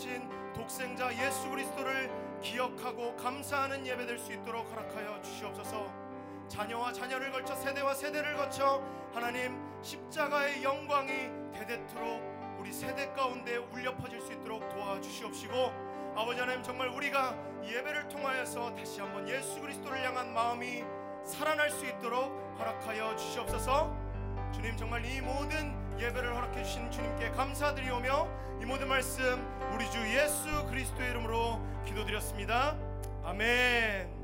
돌아가신 독생자 예수 그리스도를 기억하고 감사하는 예배 될 수 있도록 허락하여 주시옵소서. 자녀와 자녀를 걸쳐 세대와 세대를 거쳐 하나님 십자가의 영광이 대대토록 우리 세대 가운데 울려 퍼질 수 있도록 도와주시옵시고 아버지 하나님 정말 우리가 예배를 통하여서 다시 한번 예수 그리스도를 향한 마음이 살아날 수 있도록 허락하여 주시옵소서. 주님 정말 이 모든 예배를 허락해 주신 주님께 감사드리오며 이 모든 말씀 우리 주 예수 그리스도의 이름으로 기도드렸습니다. 아멘.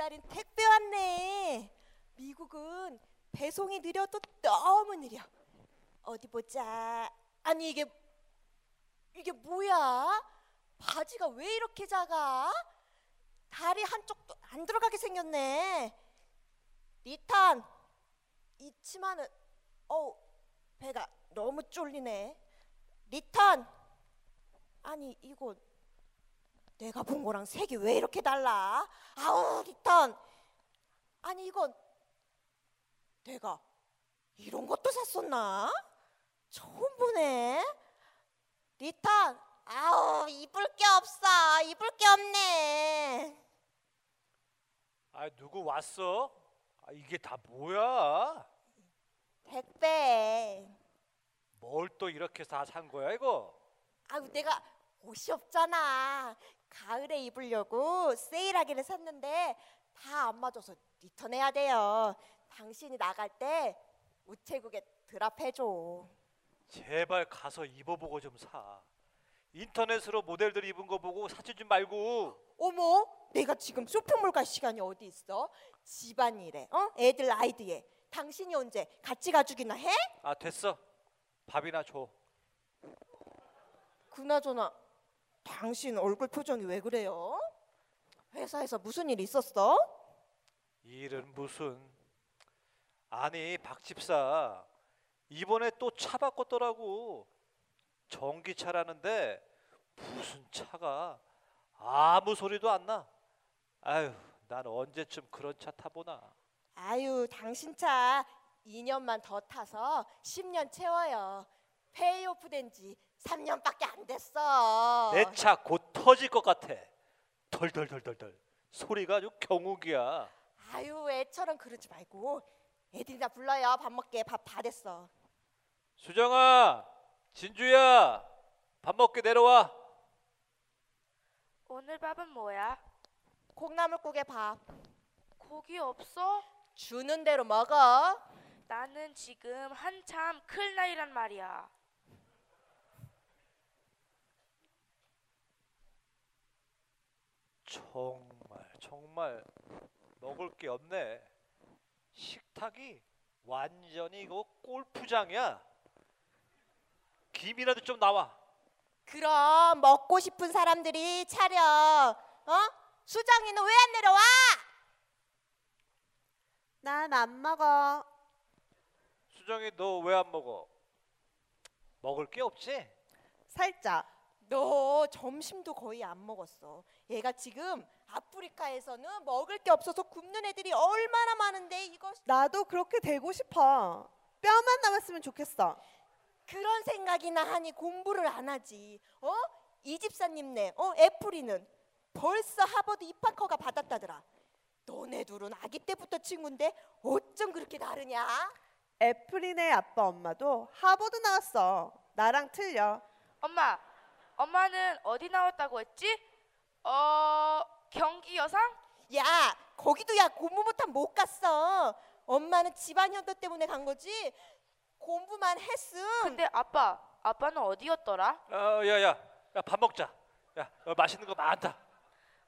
기다린 택배 왔네. 미국은 배송이 느려도 너무 느려. 어디 보자. 아니 이게 이게 뭐야? 바지가 왜 이렇게 작아? 다리 한쪽도 안 들어가게 생겼네. return 이 치마는 어우 배가 너무 쫄리네. return 아니 이거 내가 본 거랑 색이 왜 이렇게 달라 아우 return 아니 이건 내가 이런 것도 샀었나 처음 보네 return 아우 입을 게 없어 입을 게 없네 아 누구 왔어? 아, 이게 다 뭐야? 택배 뭘 또 이렇게 다 산 거야 이거? 아우 내가 옷이 없잖아. 가을에 입으려고 세일하기를 샀는데 다 안 맞아서 리턴해야 돼요. 당신이 나갈 때 우체국에 드랍해줘. 제발 가서 입어보고 좀 사. 인터넷으로 모델들 입은 거 보고 좀 말고. 어머, 내가 지금 쇼핑몰 갈 시간이 어디 있어? 집안일에, 어? 애들 아이디에. 당신이 언제 같이 가주기나 해? 아 됐어. 밥이나 줘. 그나저나 당신 얼굴 표정이 왜 그래요? 회사에서 무슨 일 있었어? 일은 무슨? 아니 박 집사 이번에 또 차 바꿨더라고. 전기차라는데 무슨 차가 아무 소리도 안 나. 아유, 난 언제쯤 그런 차 타보나. 아유, 당신 차 2년만 더 타서 10년 채워요. 페이오프 된지 3년밖에 안 됐어. 내 차 곧 터질 것 같아. 덜덜덜덜덜. 소리가 아주 경욱이야. 아유, 애처럼 그러지 말고 애들이나 불러요. 밥 먹게. 밥 다 됐어. 수정아, 진주야, 밥 먹게 내려와. 오늘 밥은 뭐야? 콩나물국에 밥. 고기 없어? 주는 대로 먹어. 나는 지금 한참 클 나이란 말이야. 정말 정말 먹을 게 없네. 식탁이 완전히 이거 골프장이야. 김이라도 좀 나와. 그럼 먹고 싶은 사람들이 차려. 어? 수정이는 왜 안 내려와? 난 안 먹어. 수정이 너 왜 안 먹어? 먹을 게 없지? 살짝. 너 점심도 거의 안 먹었어. 얘가 지금 아프리카에서는 먹을 게 없어서 굶는 애들이 얼마나 많은데 이거 나도 그렇게 되고 싶어. 뼈만 남았으면 좋겠어. 그런 생각이나 하니 공부를 안 하지. 어? 이 집사님네, 어? 애플이는 벌써 하버드 입학허가 받았다더라. 너네 둘은 아기 때부터 친구인데 어쩜 그렇게 다르냐? 애플이네 아빠 엄마도 하버드 나왔어. 나랑 틀려. 엄마, 엄마는 어디 나왔다고 했지? 어, 경기 여상? 야, 거기도 야 공부 못하면 못 갔어. 엄마는 집안 현도 때문에 간 거지. 공부만 했음. 근데 아빠, 아빠는 어디였더라? 어, 야야, 야 밥 먹자. 야, 어, 맛있는 거 많다.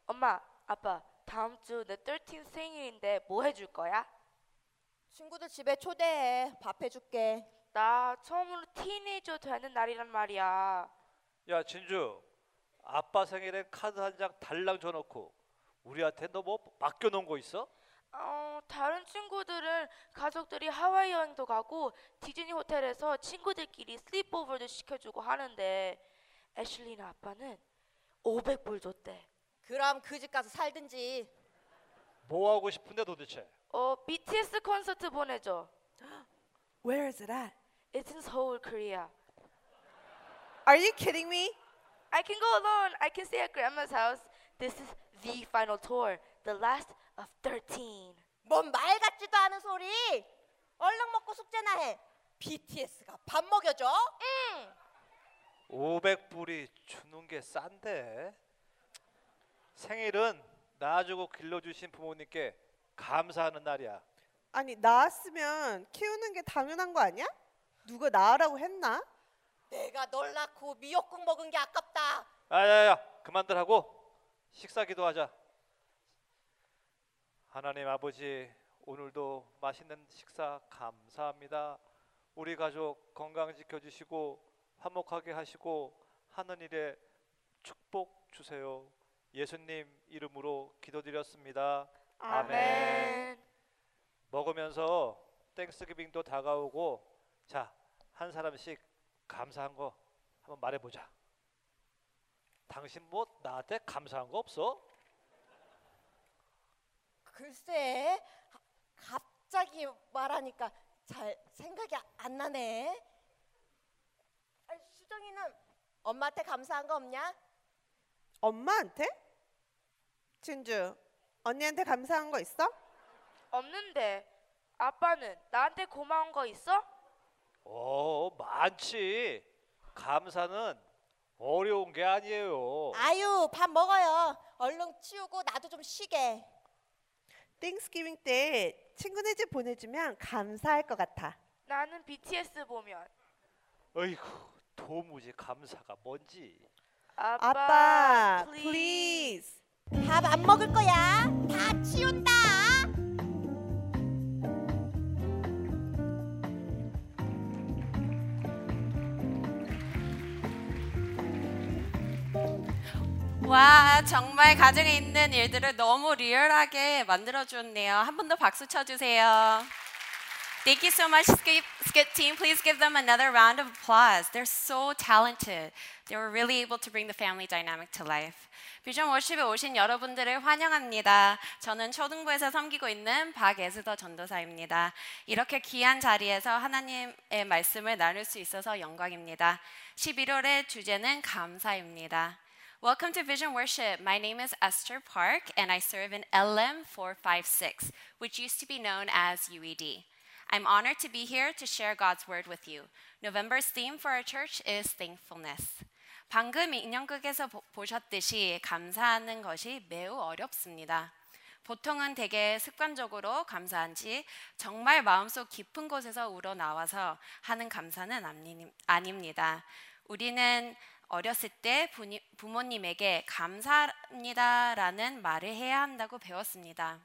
엄마, 아빠, 다음 주 내 13 생일인데 뭐 해줄 거야? 친구들 집에 초대해. 밥 해줄게. 나 처음으로 티네이저 되는 날이란 말이야. 야 진주, 아빠 생일엔 카드 한 장 달랑 줘놓고 우리한테 너 뭐 맡겨놓은 거 있어? 어, 다른 친구들은 가족들이 하와이 여행도 가고 디즈니 호텔에서 친구들끼리 슬리프오버도 시켜주고 하는데 애슐리나 아빠는 500불 줬대. 그럼 그 집 가서 살든지. 뭐 하고 싶은데 도대체? 어, BTS 콘서트 보내줘. Where is it at? It's in Seoul, Korea. Are you kidding me? I can go alone. I can stay at grandma's house. This is the final tour, the last of 13. 뭔 말 같지도 않은 소리. 얼른 먹고 숙제나 해. BTS가 밥 먹여줘? 응. 500불이 주는 게 싼데. 생일은 낳아주고 길러주신 부모님께 감사하는 날이야. 아니 낳았으면 키우는 게 당연한 거 아니야? 누가 낳으라고 했나? 내가 널 낳고 미역국 먹은 게 아깝다. 아야야 그만들 하고 식사 기도하자. 하나님 아버지 오늘도 맛있는 식사 감사합니다. 우리 가족 건강 지켜주시고 화목하게 하시고 하는 일에 축복 주세요. 예수님 이름으로 기도드렸습니다. 아멘. 먹으면서 땡스기빙도 다가오고 자 한 사람씩 감사한 거 한번 말해보자. 당신 뭐 나한테 감사한 거 없어? 글쎄, 가- 갑자기 말하니까 잘 생각이 안 나네. 아, 수정이는 엄마한테 감사한 거 없냐? 엄마한테? 진주 언니한테 감사한 거 있어? 없는데 아빠는 나한테 고마운 거 있어? 어 많지. 감사는 어려운 게 아니에요. 아유, 밥 먹어요. 얼른 치우고 나도 좀 쉬게. 땡스기빙 때 친구네 집 보내주면 감사할 것 같아. 나는 BTS 보면 어이구 도무지 감사가 뭔지. 아빠, 아빠, please. please. 밥 안 먹을 거야. 다 치운다. 와 정말 가정에 있는 일들을 너무 리얼하게 만들어 주었네요. 한 번 더 박수 쳐주세요. Thank you so much, Skip, Skip team. Please give them another round of applause. They're so talented. They were really able to bring the family dynamic to life. 비전 워십에 오신 여러분들을 환영합니다. 저는 초등부에서 섬기고 있는 박예스더 전도사입니다. 이렇게 귀한 자리에서 하나님의 말씀을 나눌 수 있어서 영광입니다. 11월의 주제는 감사입니다. Welcome to Vision Worship. My name is Esther Park, and I serve in LM 456, which used to be known as UED. I'm honored to be here to share God's word with you. November's theme for our church is thankfulness. 방금 인형극에서 보, 보셨듯이 감사하는 것이 매우 어렵습니다. 보통은 되게 습관적으로 감사한지 정말 마음속 깊은 곳에서 우러나와서 하는 감사는 아닙니다. 우리는 어렸을 때 부니- 부모님에게 감사합니다라는 말을 해야 한다고 배웠습니다.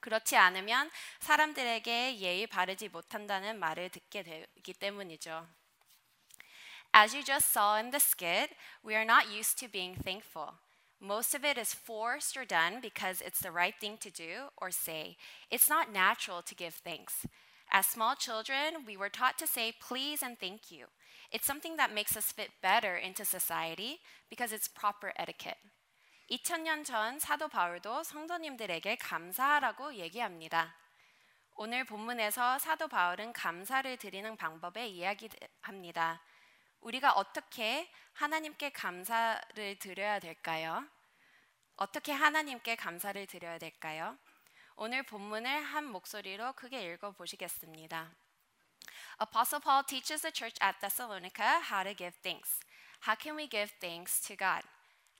그렇지 않으면 사람들에게 예의 바르지 못한다는 말을 듣게 되기 때문이죠. As you just saw in the skit, we are not used to being thankful. Most of it is forced or done because it's the right thing to do or say. It's not natural to give thanks. As small children, we were taught to say please and thank you. It's something that makes us fit better into society because it's proper etiquette. 2000년 전 사도 바울도 성도님들에게 감사하라고 얘기합니다. 오늘 본문에서 사도 바울은 감사를 드리는 방법에 이야기합니다. 우리가 어떻게 하나님께 감사를 드려야 될까요? 어떻게 하나님께 감사를 드려야 될까요? 오늘 본문을 한 목소리로 크게 읽어 보시겠습니다. Apostle Paul teaches the church at Thessalonica how to give thanks. How can we give thanks to God?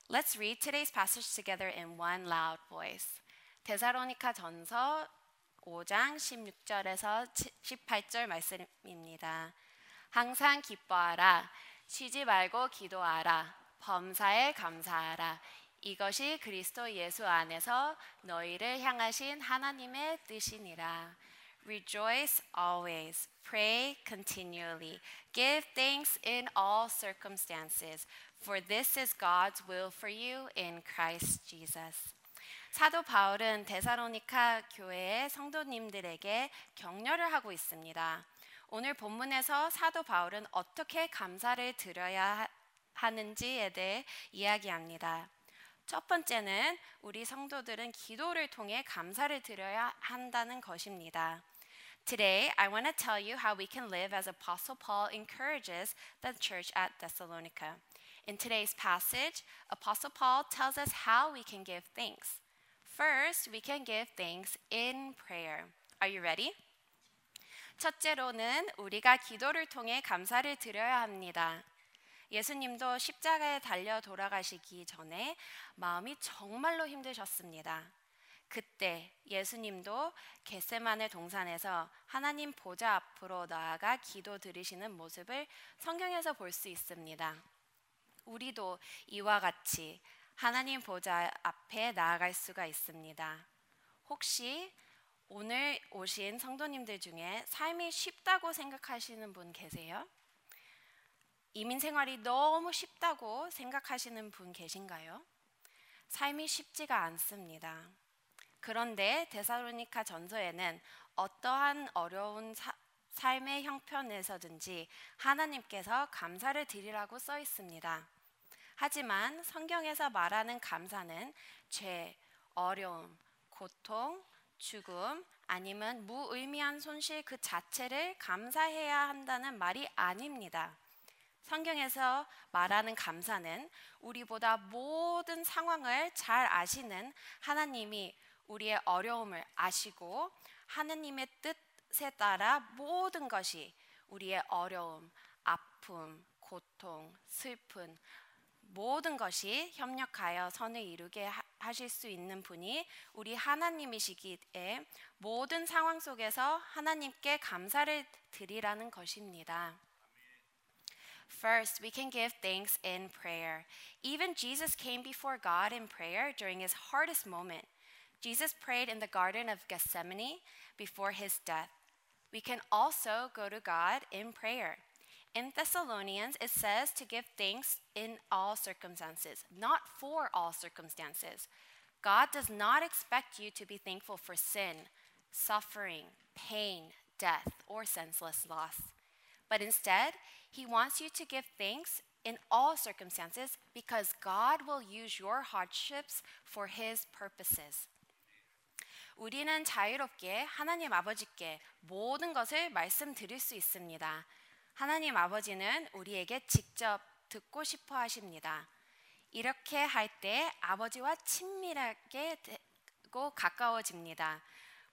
Let's read today's passage together in one loud voice. 데살로니가 전서 5장 16절에서 18절 말씀입니다. 항상 기뻐하라. 쉬지 말고 기도하라. 범사에 감사하라. 이것이 그리스도 예수 안에서 너희를 향하신 하나님의 뜻이니라. Rejoice always. Pray continually. Give thanks in all circumstances, for this is God's will for you in Christ Jesus. 사도 바울은 데사로니카 교회의 성도님들에게 격려를 하고 있습니다. 오늘 본문에서 사도 바울은 어떻게 감사를 드려야 하- 하는지에 대해 이야기합니다. 첫 번째는 우리 성도들은 기도를 통해 감사를 드려야 한다는 것입니다. Today, I want to tell you how we can live as Apostle Paul encourages the church at Thessalonica. In today's passage, Apostle Paul tells us how we can give thanks. First, we can give thanks in prayer. Are you ready? 첫째로는 우리가 기도를 통해 감사를 드려야 합니다. 예수님도 십자가에 달려 돌아가시기 전에 마음이 정말로 힘드셨습니다. 그때 예수님도 겟세만의 동산에서 하나님 보좌 앞으로 나아가 기도 드리시는 모습을 성경에서 볼 수 있습니다. 우리도 이와 같이 하나님 보좌 앞에 나아갈 수가 있습니다. 혹시 오늘 오신 성도님들 중에 삶이 쉽다고 생각하시는 분 계세요? 이민 생활이 너무 쉽다고 생각하시는 분 계신가요? 삶이 쉽지가 않습니다. 그런데 데살로니카 전서에는 어떠한 어려운 사- 삶의 형편에서든지 하나님께서 감사를 드리라고 써 있습니다. 하지만 성경에서 말하는 감사는 죄, 어려움, 고통, 죽음 아니면 무의미한 손실 그 자체를 감사해야 한다는 말이 아닙니다. 성경에서 말하는 감사는 우리보다 모든 상황을 잘 아시는 하나님이 우리의 어려움을 아시고 하나님의 뜻에 따라 모든 것이 우리의 어려움, 아픔, 고통, 슬픈 모든 것이 협력하여 선을 이루게 하- 하실 수 있는 분이 우리 하나님이시기에 모든 상황 속에서 하나님께 감사를 드리라는 것입니다. First, we can give thanks in prayer. Even Jesus came before God in prayer during his hardest moment. Jesus prayed in the Garden of Gethsemane before his death. We can also go to God in prayer. In Thessalonians, it says to give thanks in all circumstances, not for all circumstances. God does not expect you to be thankful for sin, suffering, pain, death, or senseless loss. But instead, He wants you to give thanks in all circumstances because God will use your hardships for His purposes. 우리는 자유롭게 하나님 아버지께 모든 것을 말씀드릴 수 있습니다. 하나님 아버지는 우리에게 직접 듣고 싶어 하십니다. 이렇게 할 때 아버지와 친밀하게 되고 가까워집니다.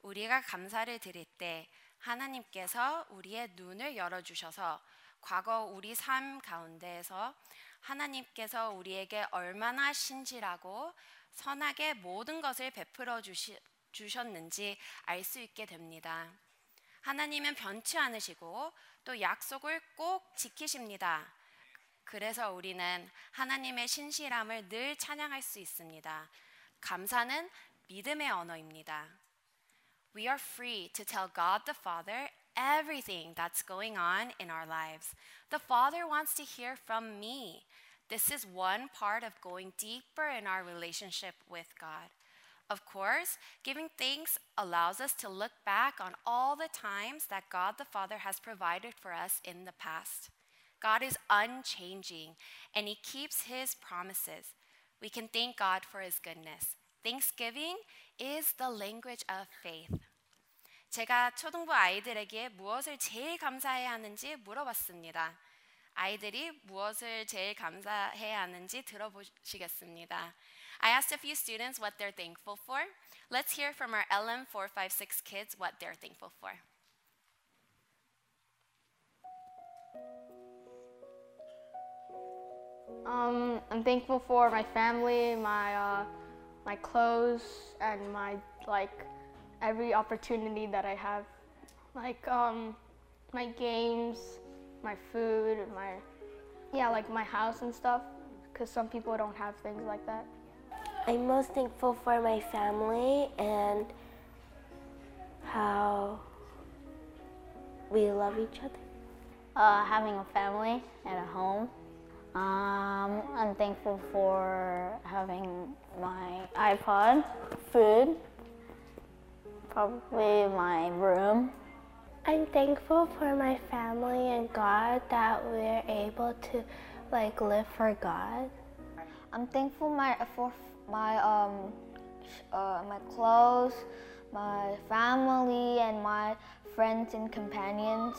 우리가 감사를 드릴 때 하나님께서 우리의 눈을 열어 주셔서 과거 우리 삶 가운데에서 하나님께서 우리에게 얼마나 신실하고 선하게 모든 것을 베풀어 주시, 주셨는지 알 수 있게 됩니다. 하나님은 변치 않으시고 또 약속을 꼭 지키십니다. 그래서 우리는 하나님의 신실함을 늘 찬양할 수 있습니다. 감사는 믿음의 언어입니다. We are free to tell God the Father everything that's going on in our lives. The Father wants to hear from me. This is one part of going deeper in our relationship with God. Of course, giving thanks allows us to look back on all the times that God the Father has provided for us in the past. God is unchanging and He keeps His promises. We can thank God for His goodness. Thanksgiving is the language of faith. 제가 초등부 아이들에게 무엇을 제일 감사해야 하는지 물어봤습니다. 아이들이 무엇을 제일 감사해야 하는지 들어보시겠습니다. I asked a few students what they're thankful for. Let's hear from our LM456 kids what they're thankful for. Um, I'm thankful for my family, my uh, my clothes, and my like every opportunity that I have, like um, my games, my food, my yeah, like my house and stuff. Because some people don't have things like that. I'm most thankful for my family and how we love each other. uh, having a family and a home, Um, I'm thankful for having my iPod, food, probably my room. I'm thankful for my family and God that we're able to like live for God. I'm thankful my for my um uh, my clothes, my family and my friends and companions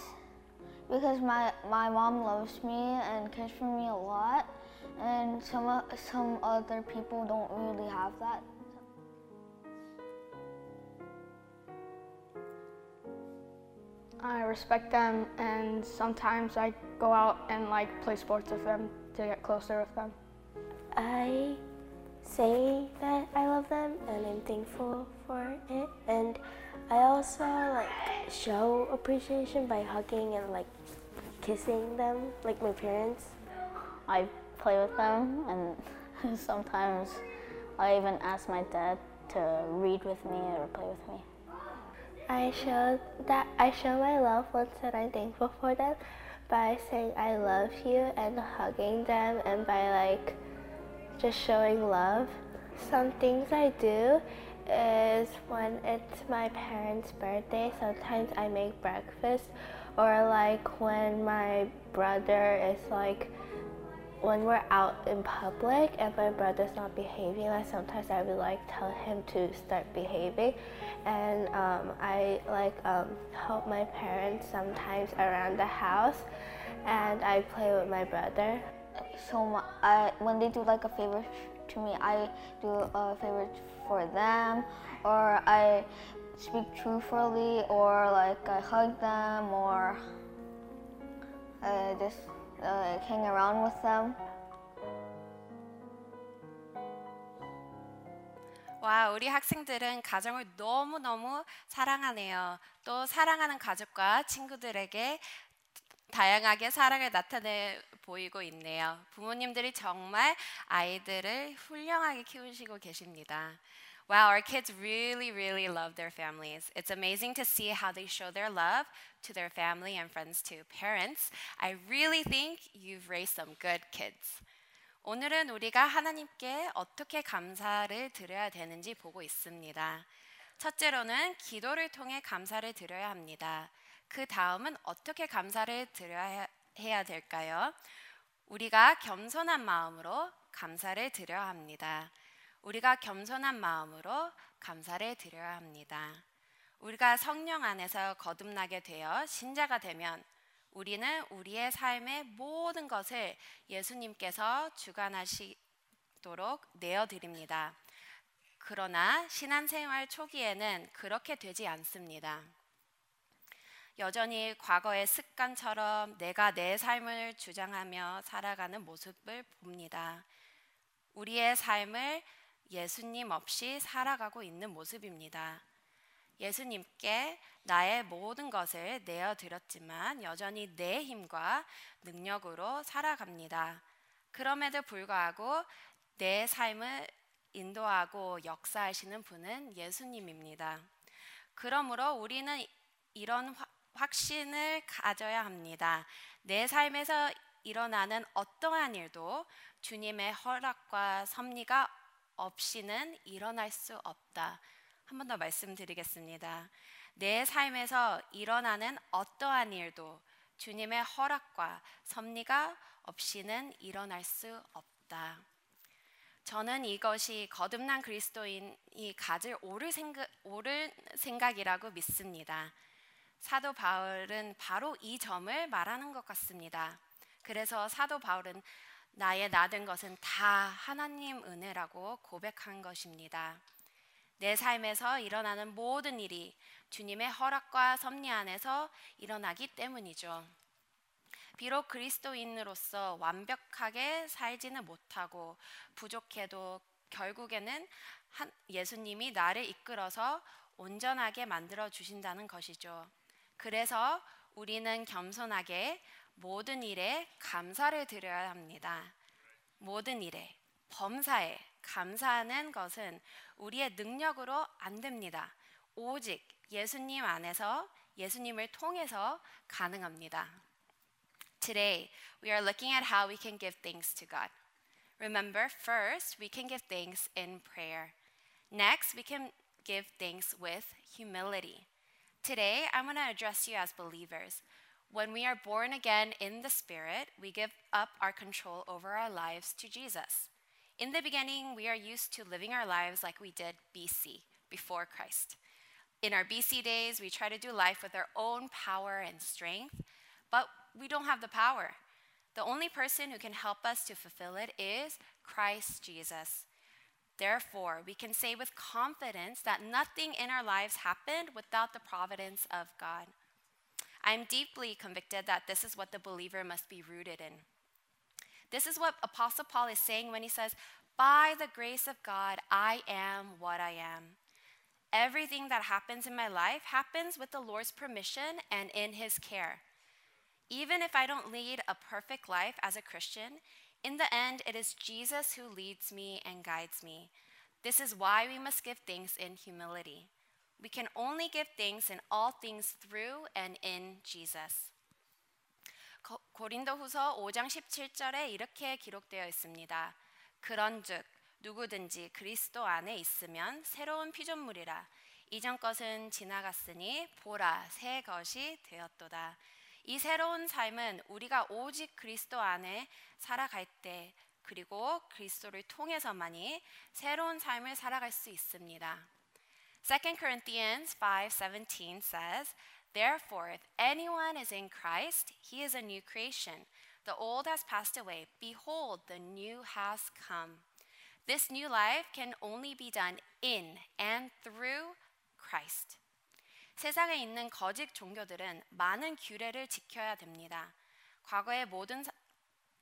because my my mom loves me and cares for me a lot and some some other people don't really have that. I respect them, and sometimes I go out and like play sports with them to get closer with them. I say that I love them and I'm thankful for it. And I also like show appreciation by hugging and like kissing them, like my parents. I play with them and sometimes I even ask my dad to read with me or play with me. I show that I show my loved ones that I'm thankful for them by saying I love you and hugging them and by like just showing love. Some things I do is when it's my parents' birthday, sometimes I make breakfast, or like when my brother is like, when we're out in public and my brother's not behaving, like sometimes I would like tell him to start behaving, and um, I like um, help my parents sometimes around the house, and I play with my brother. So my, I, when they do like a favor to me, I do a favor for them, or I speak truthfully, or like I hug them, or I just uh, hang around with them. 와, 우리 학생들은 가정을 너무너무 사랑하네요. 또 사랑하는 가족과 친구들에게 다양하게 사랑을 나타내 보이고 있네요. 부모님들이 정말 아이들을 훌륭하게 키우시고 계십니다. Wow, our kids really, really love their families. It's amazing to see how they show their love to their family and friends too. Parents, I really think you've raised some good kids. 오늘은 우리가 하나님께 어떻게 감사를 드려야 되는지 보고 있습니다. 첫째로는 기도를 통해 감사를 드려야 합니다. 그 다음은 어떻게 감사를 드려야 해야 될까요? 우리가 겸손한 마음으로 감사를 드려야 합니다. 우리가 겸손한 마음으로 감사를 드려야 합니다. 우리가 성령 안에서 거듭나게 되어 신자가 되면 우리는 우리의 삶의 모든 것을 예수님께서 주관하시도록 내어드립니다. 그러나 신앙생활 초기에는 그렇게 되지 않습니다. 여전히 과거의 습관처럼 내가 내 삶을 주장하며 살아가는 모습을 봅니다. 우리의 삶을 예수님 없이 살아가고 있는 모습입니다. 예수님께 나의 모든 것을 내어드렸지만 여전히 내 힘과 능력으로 살아갑니다. 그럼에도 불구하고 내 삶을 인도하고 역사하시는 분은 예수님입니다. 그러므로 우리는 이런 확신을 가져야 합니다. 내 삶에서 일어나는 어떠한 일도 주님의 허락과 섭리가 없이는 일어날 수 없다. 한 번 더 말씀드리겠습니다. 내 삶에서 일어나는 어떠한 일도 주님의 허락과 섭리가 없이는 일어날 수 없다. 저는 이것이 거듭난 그리스도인이 가질 옳은, 생각, 옳은 생각이라고 믿습니다. 사도 바울은 바로 이 점을 말하는 것 같습니다. 그래서 사도 바울은 나의 나된 것은 다 하나님 은혜라고 고백한 것입니다. 내 삶에서 일어나는 모든 일이 주님의 허락과 섭리 안에서 일어나기 때문이죠. 비록 그리스도인으로서 완벽하게 살지는 못하고 부족해도 결국에는 예수님이 나를 이끌어서 온전하게 만들어 주신다는 것이죠. 그래서 우리는 겸손하게 모든 일에 감사를 드려야 합니다. 모든 일에 범사에 감사하는 것은 우리의 능력으로 안 됩니다. 오직 예수님 안에서 예수님을 통해서 가능합니다. Today, we are looking at how we can give thanks to God. Remember, first, we can give thanks in prayer. Next, we can give thanks with humility. Today, I'm going to address you as believers. When we are born again in the Spirit, we give up our control over our lives to Jesus. In the beginning, we are used to living our lives like we did BC, before Christ. In our BC days, we try to do life with our own power and strength, but we don't have the power. The only person who can help us to fulfill it is Christ Jesus. Therefore, we can say with confidence that nothing in our lives happened without the providence of God. I am deeply convicted that this is what the believer must be rooted in. This is what Apostle Paul is saying when he says, By the grace of God, I am what I am. Everything that happens in my life happens with the Lord's permission and in his care. Even if I don't lead a perfect life as a Christian, in the end, it is Jesus who leads me and guides me. This is why we must give thanks in humility. We can only give thanks in all things through and in Jesus. 고- 고린도후서 5장 17절에 이렇게 기록되어 있습니다. 그런즉 누구든지 그리스도 안에 있으면 새로운 피조물이라 이전 것은 지나갔으니 보라 새 것이 되었도다. 이 새로운 삶은 우리가 오직 그리스도 안에 살아갈 때 그리고 그리스도를 통해서만이 새로운 삶을 살아갈 수 있습니다. 2 Corinthians 5:17 says, "Therefore if anyone is in Christ, he is a new creation. The old has passed away; behold, the new has come." This new life can only be done in and through Christ. 세상에 있는 거짓 종교들은 많은 규례를 지켜야 됩니다. 과거의 모든 사,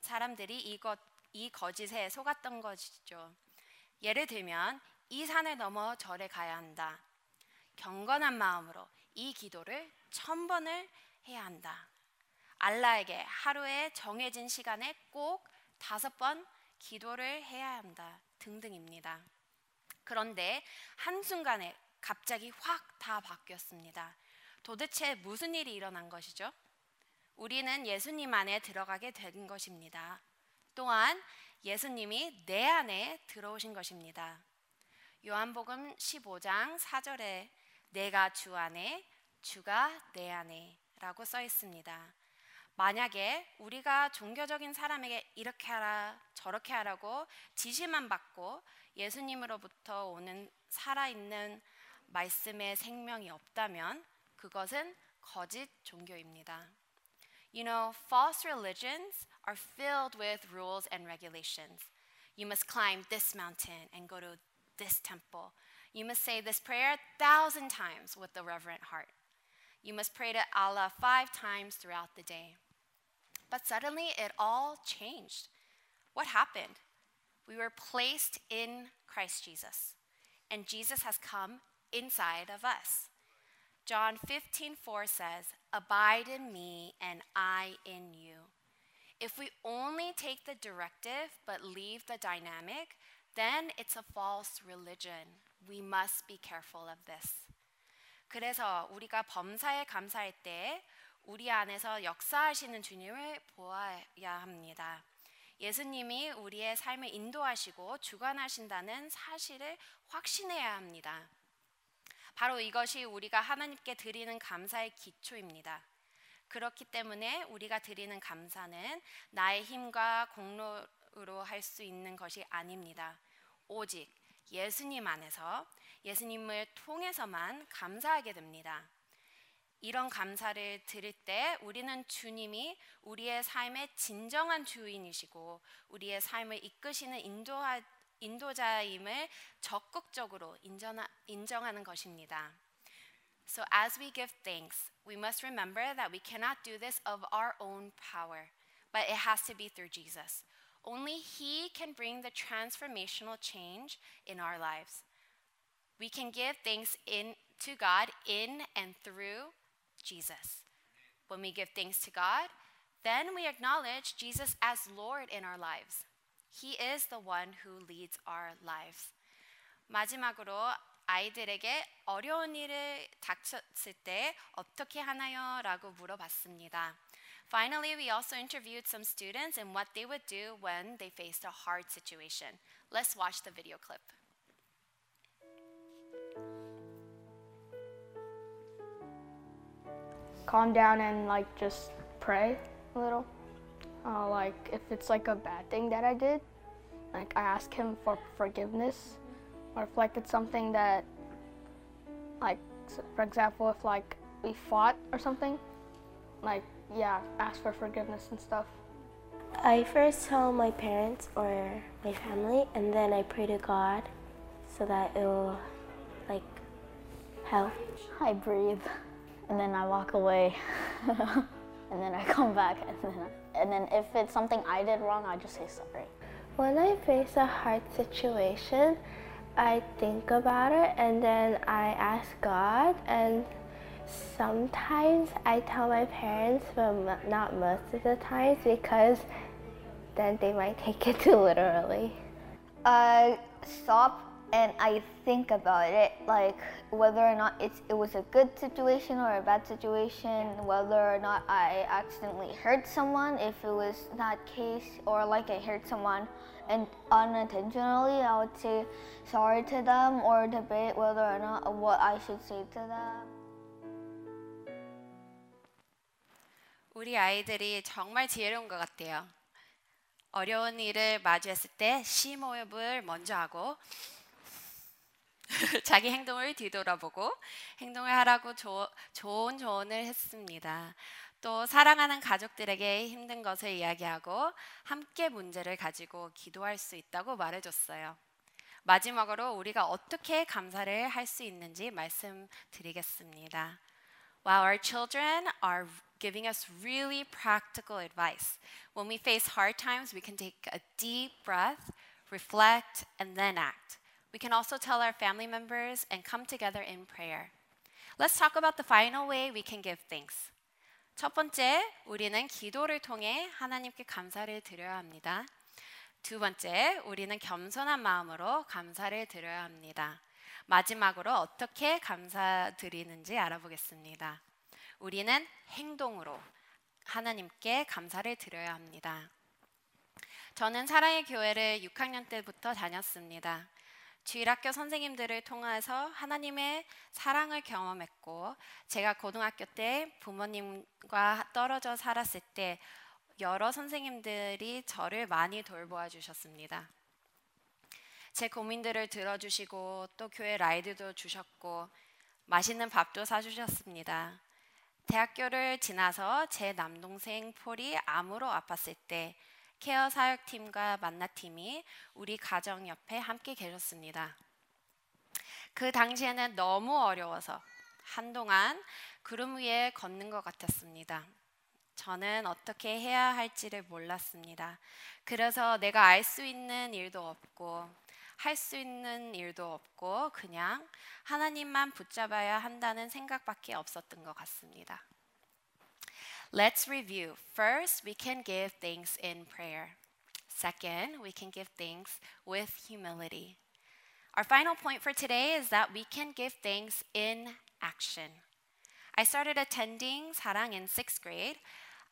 사람들이 이것, 이 거짓에 속았던 것이죠. 예를 들면 이 산을 넘어 절에 가야 한다. 경건한 마음으로 이 기도를 천 번을 해야 한다. 알라에게 하루에 정해진 시간에 꼭 다섯 번 기도를 해야 한다. 등등입니다. 그런데 한순간에 갑자기 확 다 바뀌었습니다. 도대체 무슨 일이 일어난 것이죠? 우리는 예수님 안에 들어가게 된 것입니다. 또한 예수님이 내 안에 들어오신 것입니다. 요한복음 15장 4절에 내가 주 안에 주가 내 안에라고 써 있습니다. 만약에 우리가 종교적인 사람에게 이렇게 하라 저렇게 하라고 지시만 받고 예수님으로부터 오는 살아있는 말씀의 생명이 없다면 그것은 거짓 종교입니다. You know, false religions are filled with rules and regulations. You must climb this mountain and go to this temple. You must say this prayer a thousand times with a reverent heart. You must pray to Allah five times throughout the day. But suddenly it all changed. What happened? We were placed in Christ Jesus, and Jesus has come inside of us. John 15:4 says, "Abide in me and I in you." If we only take the directive but leave the dynamic, then it's a false religion. We must be careful of this. 그래서 우리가 범사에 감사할 때 우리 안에서 역사하시는 주님을 보아야 합니다. 예수님이 우리의 삶을 인도하시고 주관하신다는 사실을 확신해야 합니다. 바로 이것이 우리가 하나님께 드리는 감사의 기초입니다. 그렇기 때문에 우리가 드리는 감사는 나의 힘과 공로로 할 수 있는 것이 아닙니다. 오직 예수님 안에서 예수님을 통해서만 감사하게 됩니다. 이런 감사를 드릴 때 우리는 주님이 우리의 삶의 진정한 주인이시고 우리의 삶을 이끄시는 인도하, 인도자임을 적극적으로 인정하, 인정하는 것입니다. So as we give thanks, we must remember that we cannot do this of our own power, but it has to be through Jesus. Only He can bring the transformational change in our lives. We can give thanks in to God in and through Jesus. When we give thanks to God, then we acknowledge Jesus as Lord in our lives. He is the one who leads our lives. 마지막으로 아이들에게 어려운 일을 닥쳤을 때 어떻게 하나요? 라고 물어봤습니다. Finally, we also interviewed some students and what they would do when they faced a hard situation. Let's watch the video clip. calm down and like just pray a little. Uh, like if it's like a bad thing that I did, like I ask him for forgiveness, or if like it's something that, like for example, if like we fought or something, like yeah, ask for forgiveness and stuff. I first tell my parents or my family, and then I pray to God so that it will like help. I breathe, and then I walk away, and then I come back, and then and then if it's something I did wrong, I just say sorry. When I face a hard situation, I think about it and then I ask God and sometimes I tell my parents, but not most of the times because then they might take it too literally. I stop and I think about it, like whether or not it's it was a good situation or a bad situation, whether or not I accidentally hurt someone, if it was that case, or like I hurt someone and unintentionally, I would say sorry to them or debate whether or not what I should say to them. 우리 아이들이 정말 지혜로운 것 같아요. 어려운 일을 마주했을 때 심호흡을 먼저 하고 자기 행동을 뒤돌아보고 행동을 하라고 조, 좋은 조언을 했습니다. 또 사랑하는 가족들에게 힘든 것을 이야기하고 함께 문제를 가지고 기도할 수 있다고 말해줬어요. 마지막으로 우리가 어떻게 감사를 할 수 있는지 말씀드리겠습니다. While our children are giving us really practical advice. When we face hard times, we can take a deep breath, reflect, and then act. We can also tell our family members and come together in prayer. Let's talk about the final way we can give thanks. 첫 번째, 우리는 기도를 통해 하나님께 감사를 드려야 합니다. 두 번째, 우리는 겸손한 마음으로 감사를 드려야 합니다. 마지막으로 어떻게 감사드리는지 알아보겠습니다. 우리는 행동으로 하나님께 감사를 드려야 합니다. 저는 사랑의 교회를 6학년 때부터 다녔습니다. 주일학교 선생님들을 통해서 하나님의 사랑을 경험했고, 제가 고등학교 때 부모님과 떨어져 살았을 때 여러 선생님들이 저를 많이 돌보아 주셨습니다. 제 고민들을 들어주시고 또 교회 라이드도 주셨고 맛있는 밥도 사주셨습니다. 대학교를 지나서 제 남동생 폴이 암으로 아팠을 때 케어 사역팀과 만나팀이 우리 가정 옆에 함께 계셨습니다. 그 당시에는 너무 어려워서 한동안 구름 위에 걷는 것 같았습니다. 저는 어떻게 해야 할지를 몰랐습니다. 그래서 내가 알 수 있는 일도 없고 할 수 있는 일도 없고 그냥 하나님만 붙잡아야 한다는 생각밖에 없었던 것 같습니다. Let's review. First, we can give thanks in prayer. Second, we can give thanks with humility. Our final point for today is that we can give thanks in action. I started attending Sarang in sixth grade.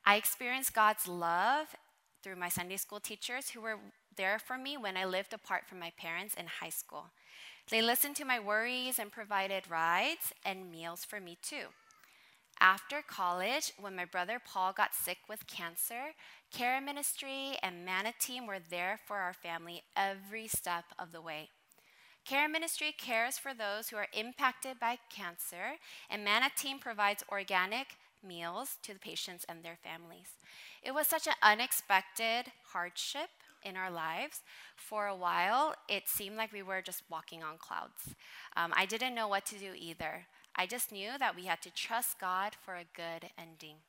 I experienced God's love through my Sunday school teachers who were there for me when I lived apart from my parents in high school. They listened to my worries and provided rides and meals for me too. After college, when my brother Paul got sick with cancer, Care Ministry and Mana Team were there for our family every step of the way. Care Ministry cares for those who are impacted by cancer, and Mana Team provides organic meals to the patients and their families. It was such an unexpected hardship in our lives. For a while, it seemed like we were just walking on clouds. Um, I didn't know what to do either. I just knew that we had to trust God for a good ending.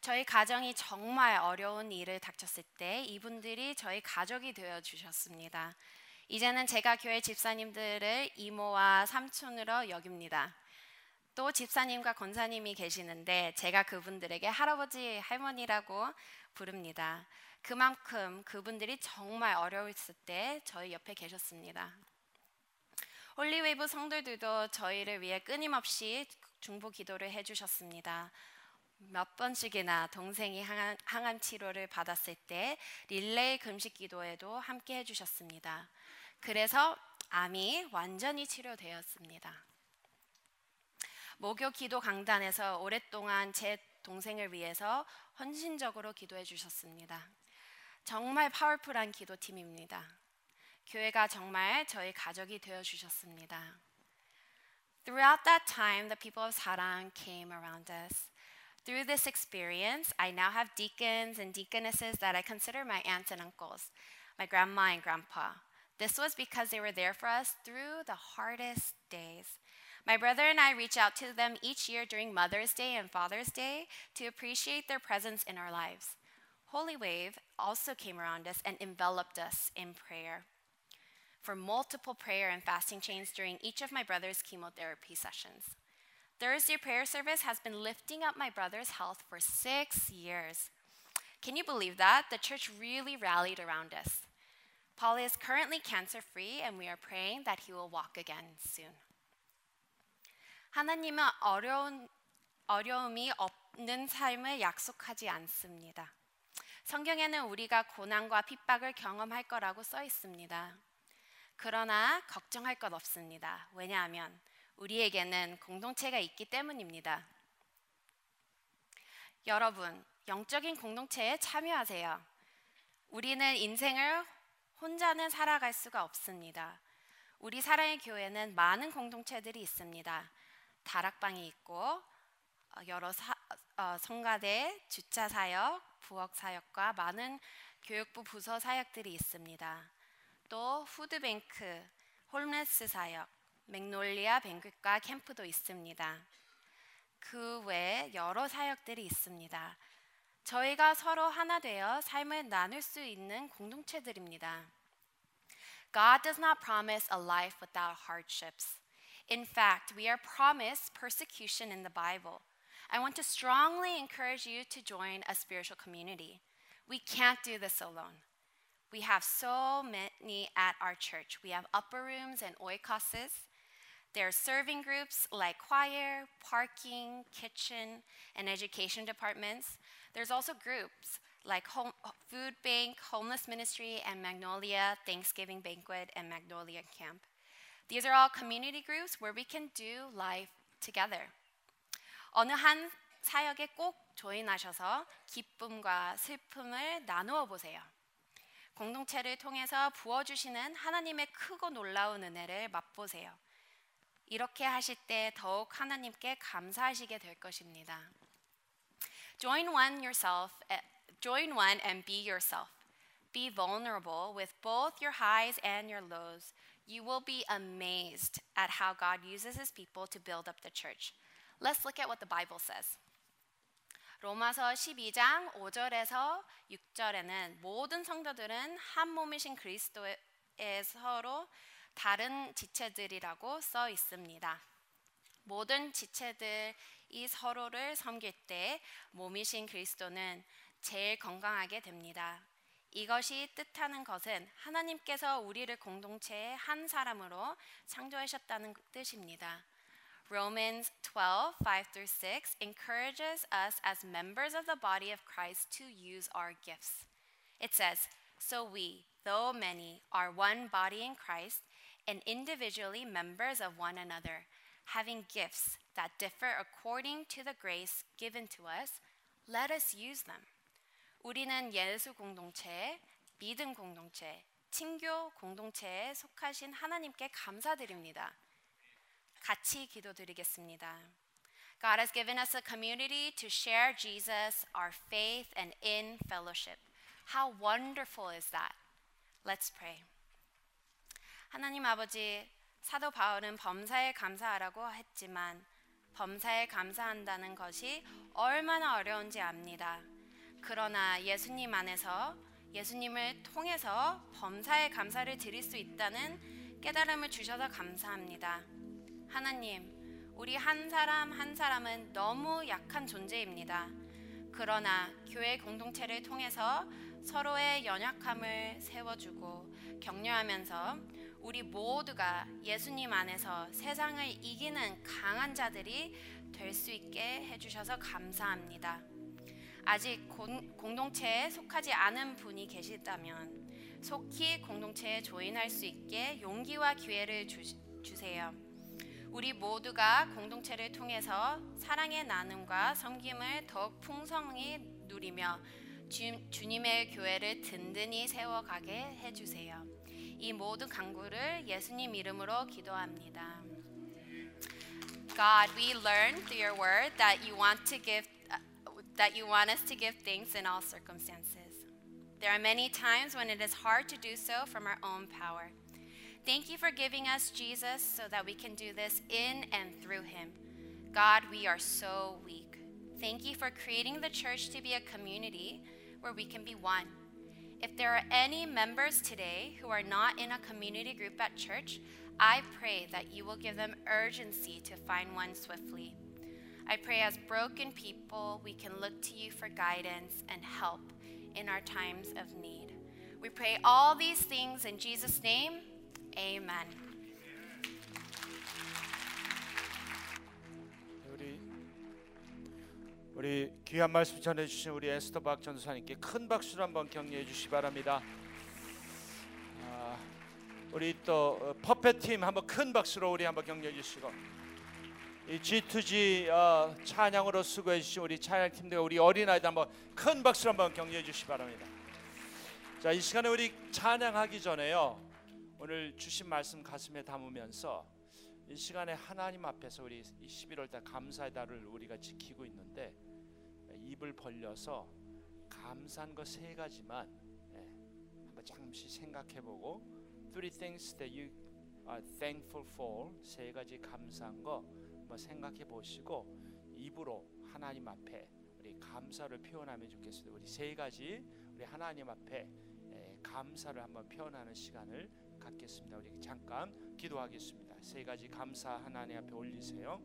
저희 가정이 정말 어려운 일을 닥쳤을 때 이분들이 저희 가족이 되어 주셨습니다. 이제는 제가 교회 집사님들을 이모와 삼촌으로 여깁니다. 또 집사님과 권사님이 계시는데 제가 그분들에게 할아버지, 할머니라고 부릅니다. 그만큼 그분들이 정말 어려웠을 때 저희 옆에 계셨습니다. Holywave 성도들도 저희를 위해 끊임없이 중보 기도를 해주셨습니다. 몇 번씩이나 동생이 항암, 항암 치료를 받았을 때 릴레이 금식 기도에도 함께 해주셨습니다. 그래서 암이 완전히 치료되었습니다. 목요 기도 강단에서 오랫동안 제 동생을 위해서 헌신적으로 기도해 주셨습니다. 정말 파워풀한 기도팀입니다. 교회가 정말 저희 가족이 되어 주셨습니다. Throughout that time, the people of Sarang came around us. Through this experience, I now have deacons and deaconesses that I consider my aunts and uncles, my grandma and grandpa. This was because they were there for us through the hardest days. My brother and I reach out to them each year during Mother's Day and Father's Day to appreciate their presence in our lives. Holy Wave also came around us and enveloped us in prayer for multiple prayer and fasting chains during each of my brother's chemotherapy sessions. Thursday prayer service has been lifting up my brother's health for six years. Can you believe that? The church really rallied around us. Paul is currently cancer free, and we are praying that he will walk again soon. 하나님은 어려운, 어려움이 없는 삶을 약속하지 않습니다. 성경에는 우리가 고난과 핍박을 경험할 거라고 써 있습니다. 그러나 걱정할 것 없습니다. 왜냐하면 우리에게는 공동체가 있기 때문입니다. 여러분, 영적인 공동체에 참여하세요. 우리는 인생을 혼자는 살아갈 수가 없습니다. 우리 사랑의 교회는 많은 공동체들이 있습니다. 다락방이 있고 여러 사, 어, 성가대, 주차 사역, 부엌 사역과 많은 교육부 부서 사역들이 있습니다. 또 푸드뱅크, 홈레스 사역, 맥놀리아 뱅크과 캠프도 있습니다. 그 외에 여러 사역들이 있습니다. 저희가 서로 하나 되어 삶을 나눌 수 있는 공동체들입니다. God does not promise a life without hardships. In fact, we are promised persecution in the Bible. I want to strongly encourage you to join a spiritual community. We can't do this alone. We have so many at our church. We have upper rooms and oikoses. There are serving groups like choir, parking, kitchen, and education departments. There's also groups like home, Food Bank, Homeless Ministry, and Magnolia Thanksgiving Banquet and Magnolia Camp. These are all community groups where we can do life together. 어느 한 사역에 꼭 조인하셔서 기쁨과 슬픔을 나누어 보세요. 공동체를 통해서 부어주시는 하나님의 크고 놀라운 은혜를 맛보세요. 이렇게 하실 때 더욱 하나님께 감사하시게 될 것입니다. Join one yourself, join one and be yourself. Be vulnerable with both your highs and your lows. You will be amazed at how God uses his people to build up the church. Let's look at what the Bible says. 로마서 12장 5절에서 6절에는 모든 성도들은 한 몸이신 그리스도의 서로 다른 지체들이라고 써 있습니다. 모든 지체들이 서로를 섬길 때 몸이신 그리스도는 제일 건강하게 됩니다. 이것이 뜻하는 것은 하나님께서 우리를 공동체의 한 사람으로 창조하셨다는 뜻입니다. Romans 12, 5 through 6 encourages us as members of the body of Christ to use our gifts. It says, So we, though many, are one body in Christ and individually members of one another, having gifts that differ according to the grace given to us, let us use them. 우리는 예수 공동체, 믿음 공동체, 친교 공동체에 속하신 하나님께 감사드립니다. 같이 기도드리겠습니다. God has given us a community to share Jesus, our faith, and in fellowship. How wonderful is that? Let's pray. 하나님 아버지, 사도 바울은 범사에 감사하라고 했지만 범사에 감사한다는 것이 얼마나 어려운지 압니다. 그러나 예수님 안에서 예수님을 통해서 범사에 감사를 드릴 수 있다는 깨달음을 주셔서 감사합니다. 하나님, 우리 한 사람 한 사람은 너무 약한 존재입니다. 그러나 교회 공동체를 통해서 서로의 연약함을 세워주고 격려하면서 우리 모두가 예수님 안에서 세상을 이기는 강한 자들이 될 수 있게 해주셔서 감사합니다. 아직 공, 공동체에 속하지 않은 분이 계시다면 속히 공동체에 조인할 수 있게 용기와 기회를 주, 주세요. 우리 모두가 공동체를 통해서 사랑의 나눔과 섬김을 더욱 풍성히 누리며 주, 주님의 교회를 든든히 세워가게 해주세요. 이 모든 간구를 예수님 이름으로 기도합니다. God, we learn through your word that you want to give uh, that you want us to give thanks in all circumstances. There are many times when it is hard to do so from our own power. Thank you for giving us Jesus so that we can do this in and through him. God, we are so weak. Thank you for creating the church to be a community where we can be one. If there are any members today who are not in a community group at church, I pray that you will give them urgency to find one swiftly. I pray as broken people, we can look to you for guidance and help in our times of need. We pray all these things in Jesus' name. Amen. 우리 우리 귀한 말씀 전해 주신 우리 에스더 박 전도사님께 큰 박수로 한번 격려해 주시 바랍니다. 아, 우리 또 어, 퍼펫 팀 한번 큰 박수로 우리 한번 격려해 주시고 이 G2G 어, 찬양으로 수고해 주신 우리 찬양 팀들 우리 어린 아이들 한번 큰 박수로 한번 격려해 주시 바랍니다. 자, 이 시간에 우리 찬양하기 전에요. 오늘 주신 말씀 가슴에 담으면서 이 시간에 하나님 앞에서 우리 11월 달 감사의 달을 우리가 지키고 있는데 입을 벌려서 감사한 것 세 가지만 예, 한번 잠시 생각해보고 three things that you are thankful for 세 가지 감사한 거 한번 생각해 보시고 입으로 하나님 앞에 우리 감사를 표현하면 좋겠습니다. 우리 세 가지 우리 하나님 앞에 예, 감사를 한번 표현하는 시간을 갖겠습니다. 우리 잠깐 기도하겠습니다. 세 가지 감사 하나님 앞에 올리세요.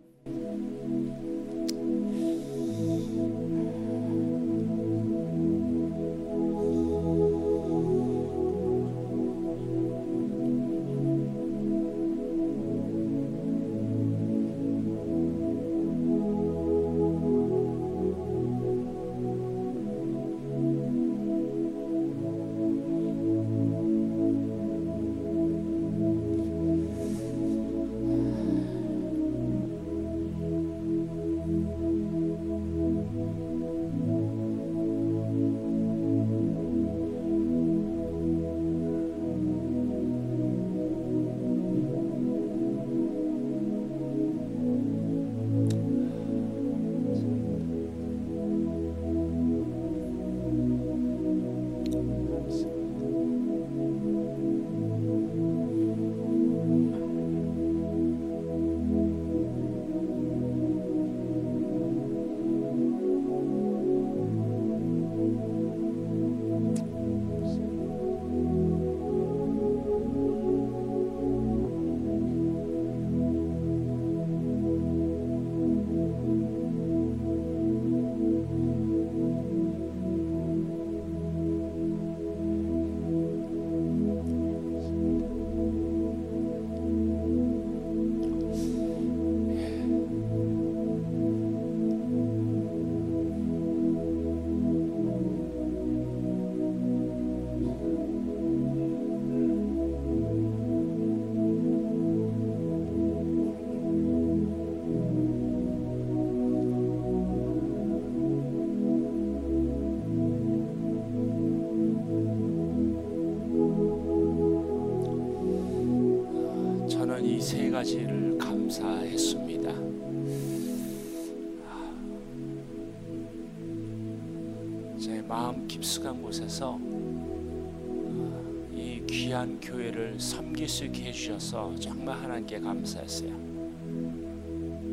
곳에서 어, 이 귀한 교회를 섬길 수 있게 해주셔서 정말 하나님께 감사했어요.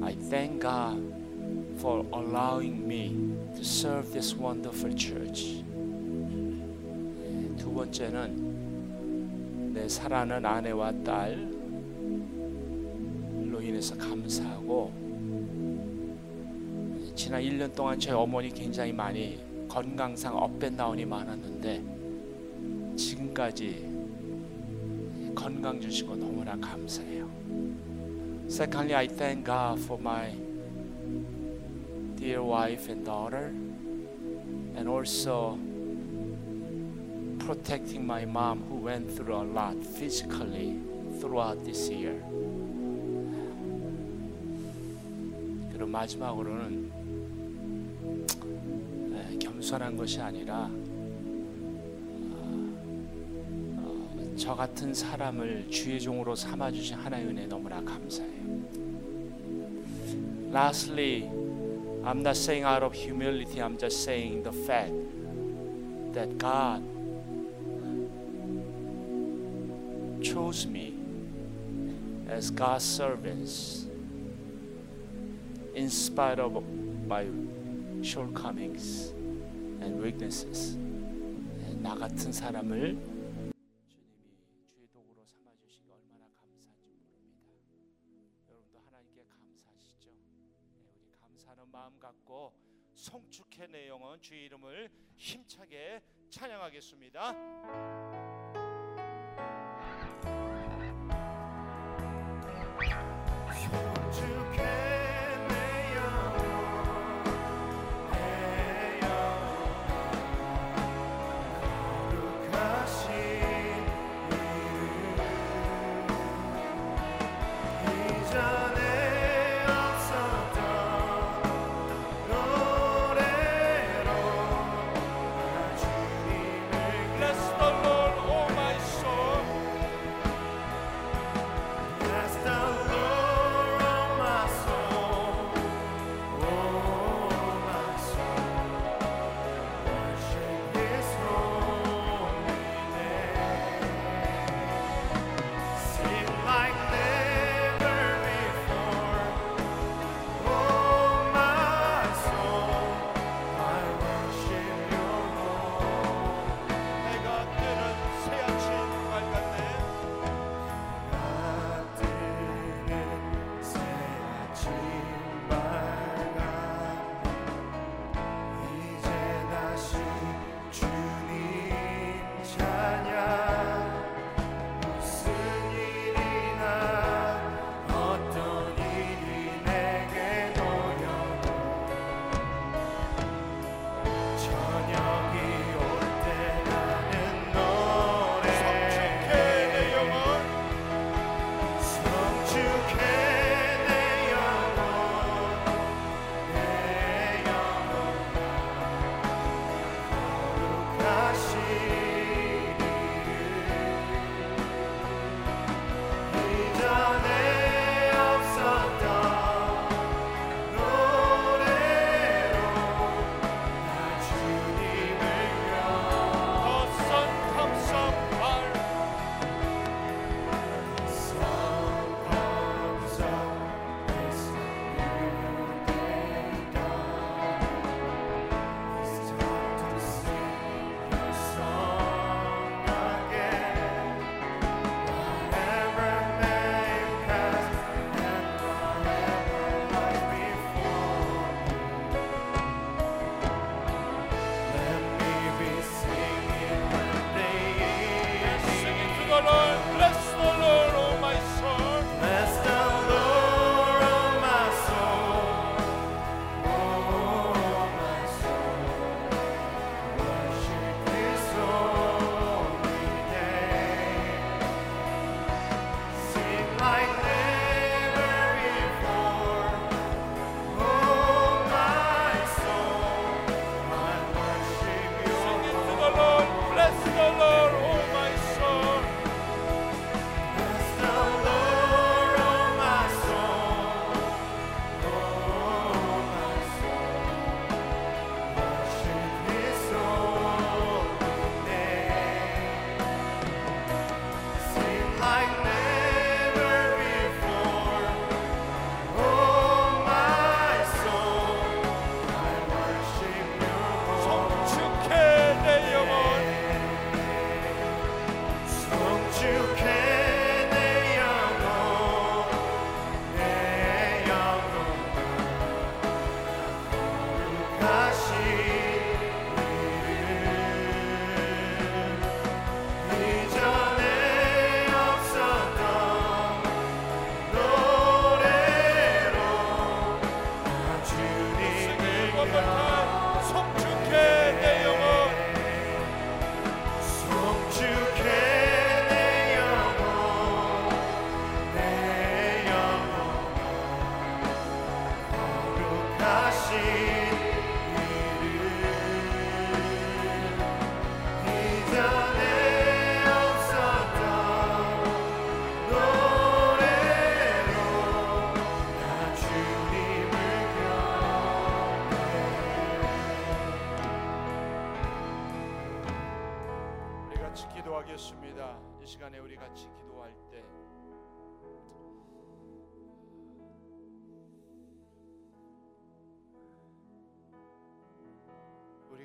I thank God for allowing me to serve this wonderful church. 예, 두 번째는 내 사랑하는 아내와 딸로 인해서 감사하고 지난 1년 동안 저희 어머니 굉장히 많이 건강상 업앤다운이 많았는데 지금까지 건강 주시고 너무나 감사해요. Secondly, I thank God for my dear wife and daughter, and also protecting my mom who went through a lot physically throughout this year. 그리고 마지막으로는 에, 겸손한 것이 아니라 어, 저 같은 사람을 주의 종으로 삼아 주신 하나의 은혜 너무나 감사해요. Lastly, I'm not saying out of humility. I'm just saying the fact that God chose me as God's servants in spite of my shortcomings and weaknesses. 나 같은 사람을 주님이 주의 도구로 삼아 주시기 얼마나 감사한지 모릅니다. 여러분도 하나님께 감사하시죠? 네, 우리 감사하는 마음 갖고 송축해 내 영혼 주의 이름을 힘차게 찬양하겠습니다. 주께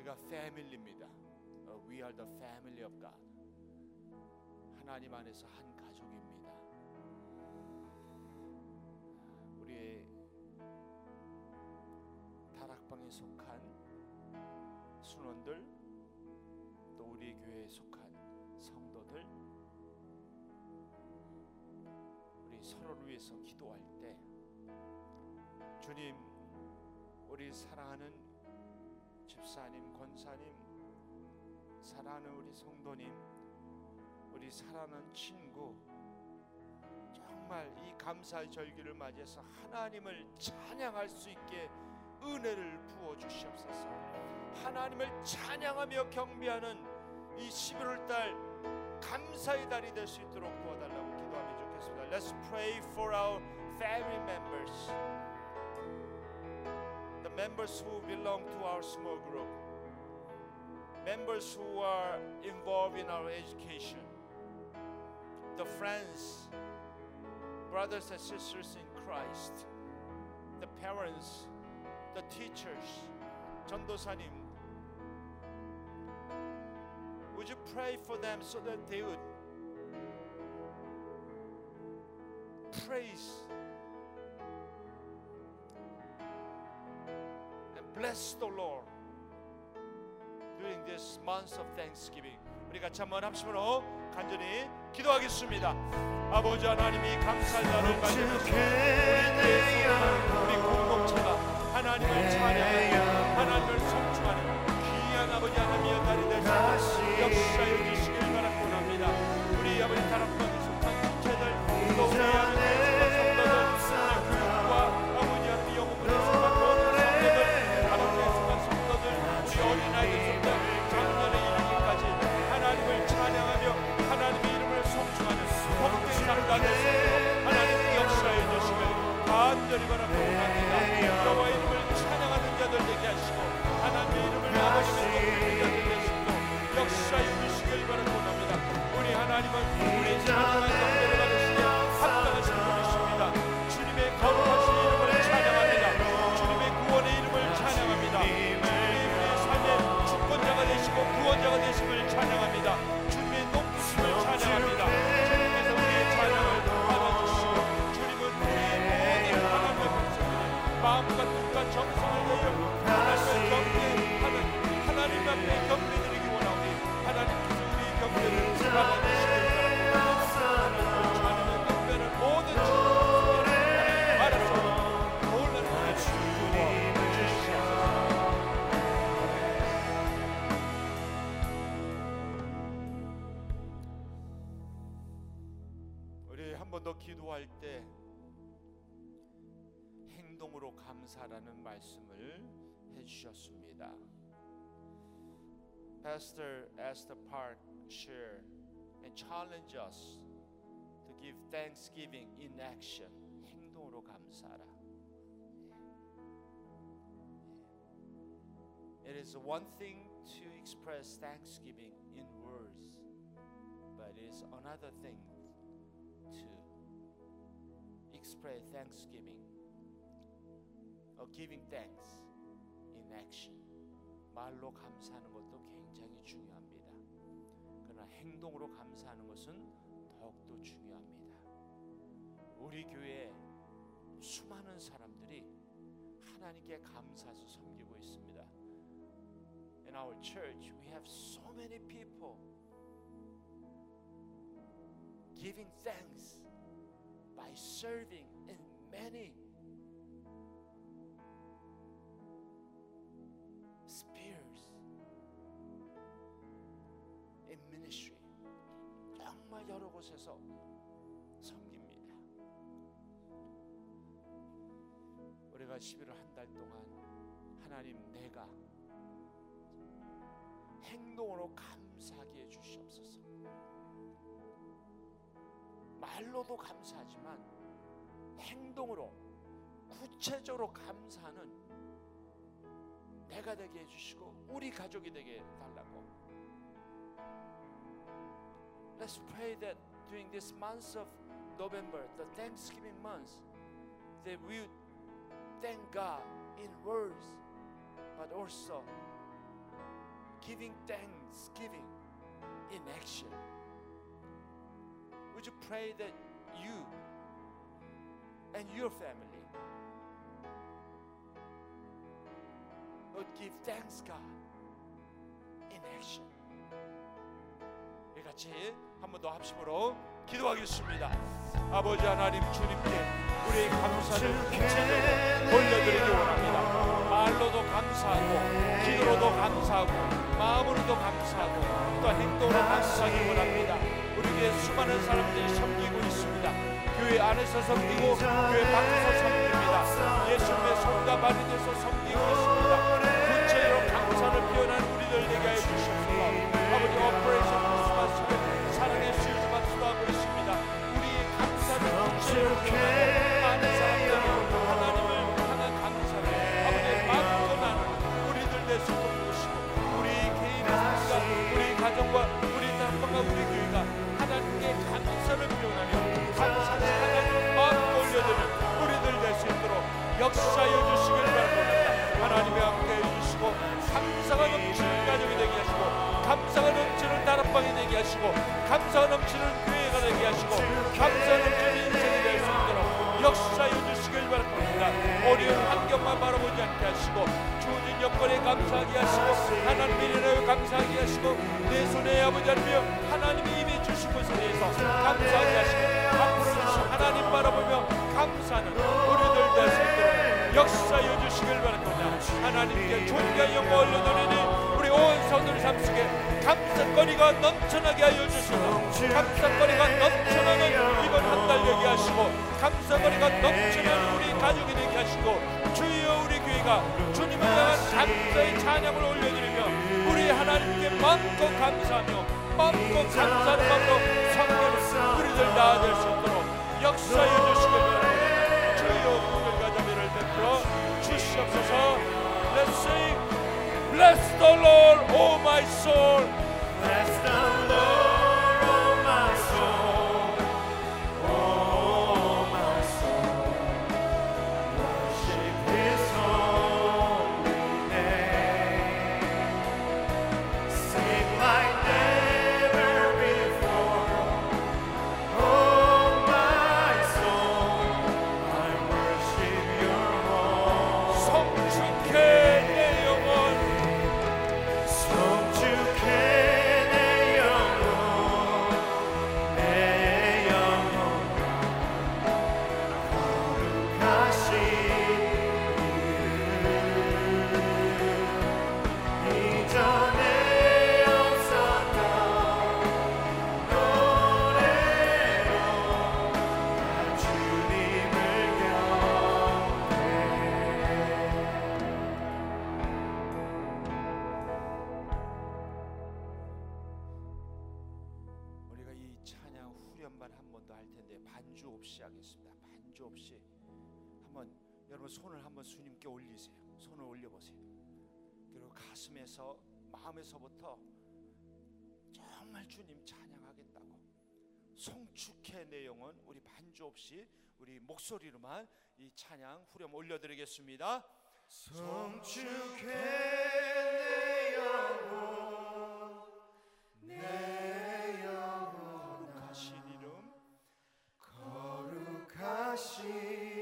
우리가 패밀리입니다. 어, We are the family of God. 하나님 안에서 한 가족입니다. 우리의 다락방에 속한 순원들 또 우리 교회에 속한 성도들 우리 서로를 위해서 기도할 때 주님 우리 사랑하는 집사님 권사님 사랑하는 우리 성도님 우리 사랑하는 친구 정말 이 감사의 절기를 맞이해서 하나님을 찬양할 수 있게 은혜를 부어 주시옵소서. 하나님을 찬양하며 경배하는 이 11월 달 감사의 달이 될 수 있도록 도와달라고 기도하면 좋겠습니다. Let's pray for our family members. The members who belong to our small group. Members who are involved in our education. The friends, brothers and sisters in Christ. The parents, the teachers, 전도사님, would you pray for them so that they would praise bless the Lord during this month of Thanksgiving? 우리 같이 한번 합심으로 간절히 기도하겠습니다. 아버지 하나님이 날을 가지고 우리 공동체가 하나님을 찬양하는 하나님을 성충하는 귀한 아버지 하나님의 날이 되시고 역사해 주시길 바라고 합니다. 우리 아버지 다락방에 속한 형제들 또 우리 되시고 하나님 역사해 주시길 간절히 바라고 합니다. 여호와 이름을 찬양하는 자들 되게 하시고 하나님의 이름을 아버지의 높이는 자들 되시고 역사해 주시길 바라고 합니다. 우리 하나님은 우리 찬양한 경배를 받으시며 합당하신 분이십니다. 주님의 거룩하신 이름을 찬양합니다. 주님의 구원의 이름을 찬양합니다. 주님의 삶의 주권자가 되시고 구원자가 되심을 찬양합니다. 기도할 때 행동으로 감사라는 말씀을 해주셨습니다. Pastor Esther Park share and challenge us to give thanksgiving in action. 행동으로 감사하라. It is one thing to express thanksgiving in words, but it is another thing to express thanksgiving or giving thanks in action. 말로 감사하는 것도 굉장히 중요합니다. 행동으로 감사하는 것은 더욱더 중요합니다. 우리 교회에 수많은 사람들이 하나님께 감사해서 섬기고 있습니다. In our church, we have so many people giving thanks by serving in many in ministry. 정말 여러 곳에서 섬깁니다. 우리가 11월 한 달 동안 하나님 내가 행동으로 감사하게 해 주시옵소서. 말로도 감사하지만 행동으로 구체적으로 감사하는 내가 되게 해주시고 우리 가족이 되게 해달라고 Let's pray that during this month of November, the Thanksgiving month, that we thank God in words, but also giving thanksgiving in action. Would you pray that you and your family would give thanks, God, in action? 같이 한 번 더 합심으로 기도하겠습니다. 아버지 하나님 주님께 우리 감사를 주님께 올려드리기 원합니다. 말로도 감사하고 기도로도 감사하고 마음으로도 감사하고 또 행동으로 감사하기 원합니다. 우리에게 수많은 사람들이 섬기고 있습니다. 교회 안에서 섬기고 교회 밖에서 섬깁니다. 예수님의 손과 발이 돼서 섬기고 시작했습니다. 반주 없이 한번 여러분 손을 한번 주님께 올리세요. 손을 올려보세요. 그리고 가슴에서 마음에서부터 정말 주님 찬양하겠다고 송축해 내 영혼 우리 반주 없이 우리 목소리로만 이 찬양 후렴 올려드리겠습니다. 송축해 내 영혼 내 She.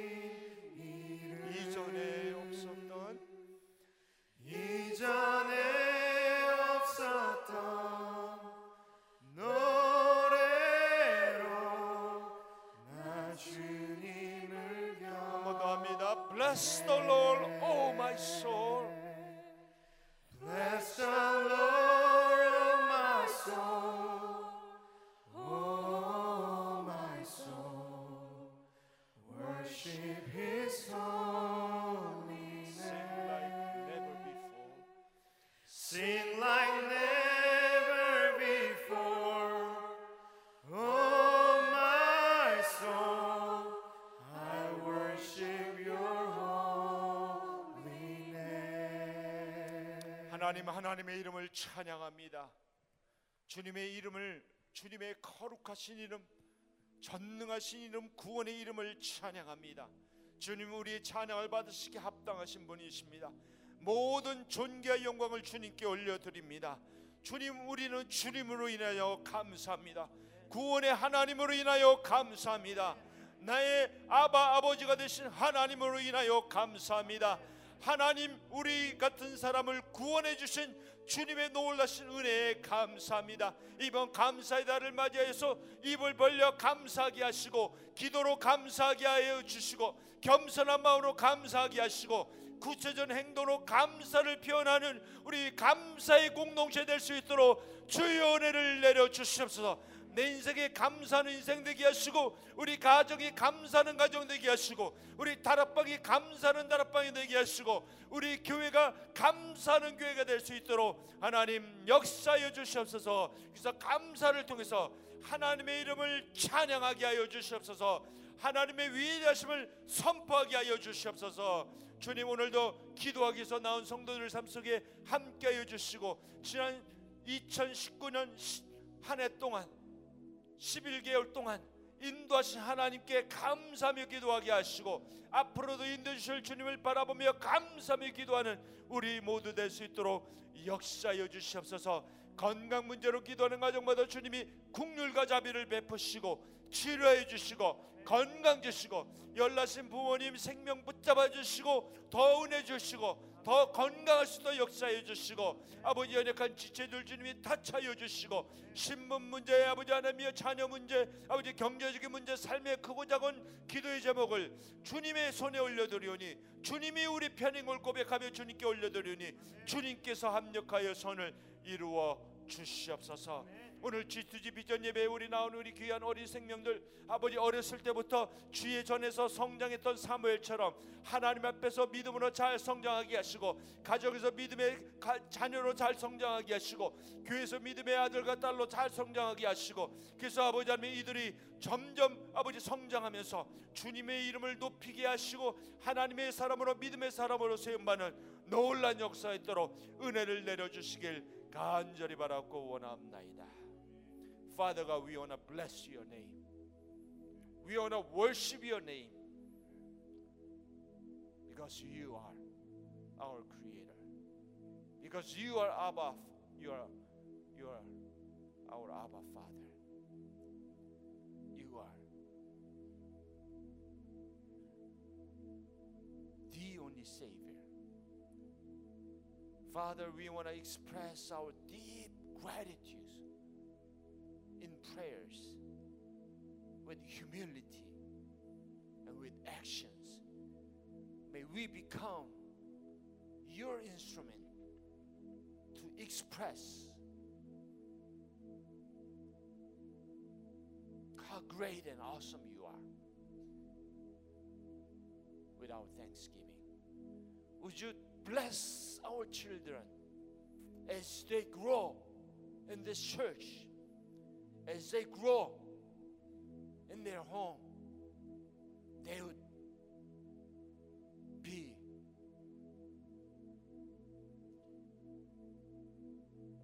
하나님의 이름을 찬양합니다. 주님의 이름을 주님의 거룩하신 이름 전능하신 이름 구원의 이름을 찬양합니다. 주님 우리의 찬양을 받으시기 합당하신 분이십니다. 모든 존귀와 영광을 주님께 올려드립니다. 주님 우리는 주님으로 인하여 감사합니다. 구원의 하나님으로 인하여 감사합니다. 나의 아바 아버지가 되신 하나님으로 인하여 감사합니다. 하나님 우리 같은 사람을 구원해 주신 주님의 놀라신 은혜에 감사합니다. 이번 감사의 달을 맞이해서 입을 벌려 감사하게 하시고 기도로 감사하게 하여 주시고 겸손한 마음으로 감사하게 하시고 구체적인 행동으로 감사를 표현하는 우리 감사의 공동체 될 수 있도록 주의 은혜를 내려 주시옵소서. 내 인생에 감사하는 인생 되게 하시고 우리 가정이 감사하는 가정 되게 하시고 우리 다락방이 감사하는 다락방이 되게 하시고 우리 교회가 감사하는 교회가 될 수 있도록 하나님 역사하여 주시옵소서. 그래서 감사를 통해서 하나님의 이름을 찬양하게 하여 주시옵소서. 하나님의 위대하심을 선포하게 하여 주시옵소서. 주님 오늘도 기도하기 위해서 나온 성도들 삶 속에 함께 하여 주시고 지난 2019년 한 해 동안 11개월 동안 인도하신 하나님께 감사하며 기도하게 하시고 앞으로도 인도해 주실 주님을 바라보며 감사하며 기도하는 우리 모두 될 수 있도록 역사하여 주시옵소서. 건강 문제로 기도하는 가정마다 주님이 국률과 자비를 베푸시고 치료해 주시고 건강 주시고 연라신 부모님 생명 붙잡아 주시고 더 은혜 주시고 더 건강할 수도 역사해 주시고 아버지 연약한 지체들 주님이 타차해 주시고 신분 문제 아버지 하나님의 자녀 문제 아버지 경제적인 문제 삶의 크고 작은 기도의 제목을 주님의 손에 올려드리오니 주님이 우리 편인 걸 고백하며 주님께 올려드리오니 주님께서 합력하여 선을 이루어 주시옵소서. 오늘 G2G 비전 예배에 우리 나온 우리 귀한 어린 생명들 아버지 어렸을 때부터 주의 전에서 성장했던 사무엘처럼 하나님 앞에서 믿음으로 잘 성장하게 하시고 가정에서 믿음의 가- 자녀로 잘 성장하게 하시고 교회에서 믿음의 아들과 딸로 잘 성장하게 하시고 그래서 아버지 하나님 이들이 점점 아버지 성장하면서 주님의 이름을 높이게 하시고 하나님의 사람으로 믿음의 사람으로 세움받는 놀란 역사에 있도록 은혜를 내려주시길 간절히 바라고 원합나이다. Father God, we want to bless your name. We want to worship your name because you are our creator. Because you are Abba, you are, you are our Abba Father. You are the only Savior. Father, we want to express our deep gratitude prayers with humility and with actions. May we become your instrument to express how great and awesome you are with our thanksgiving. Would you bless our children as they grow in this church, as they grow in their home? They would be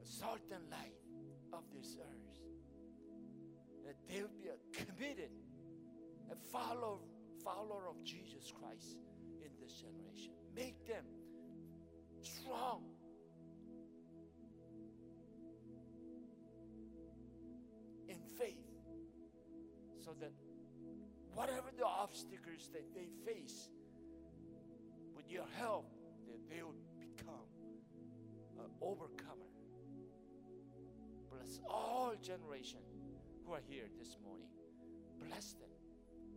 a salt and light of this earth. That they would be a committed a follower, follower of Jesus Christ in this generation. Make them strong. Faith, so that whatever the obstacles that they face, with your help, that they will become an overcomer. Bless all generation who are here this morning. Bless them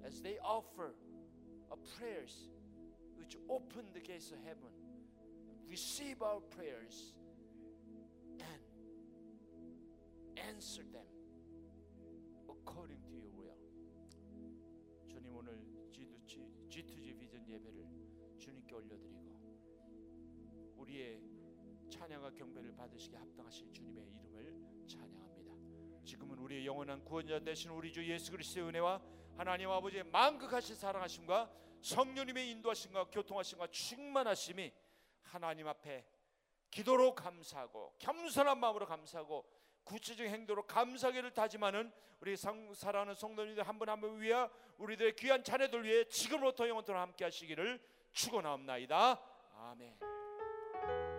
as they offer a prayers which open the gates of heaven. Receive our prayers and answer them 예배를 주님께 올려드리고 우리의 찬양과 경배를 받으시게 합당하신 주님의 이름을 찬양합니다. 지금은 우리의 영원한 구원자 되신 우리 주 예수 그리스도의 은혜와 하나님 아버지의 만극하신 사랑하심과 성령님의 인도하심과 교통하심과 충만하심이 하나님 앞에 기도로 감사하고 겸손한 마음으로 감사하고 구체적인 행동으로 감사기를 다짐하는 우리 성, 사랑하는 성도님들 한 분 한 분 위해 우리들의 귀한 자녀들 위해 지금부터 영원토록 함께 하시기를 축원하옵나이다. 아멘.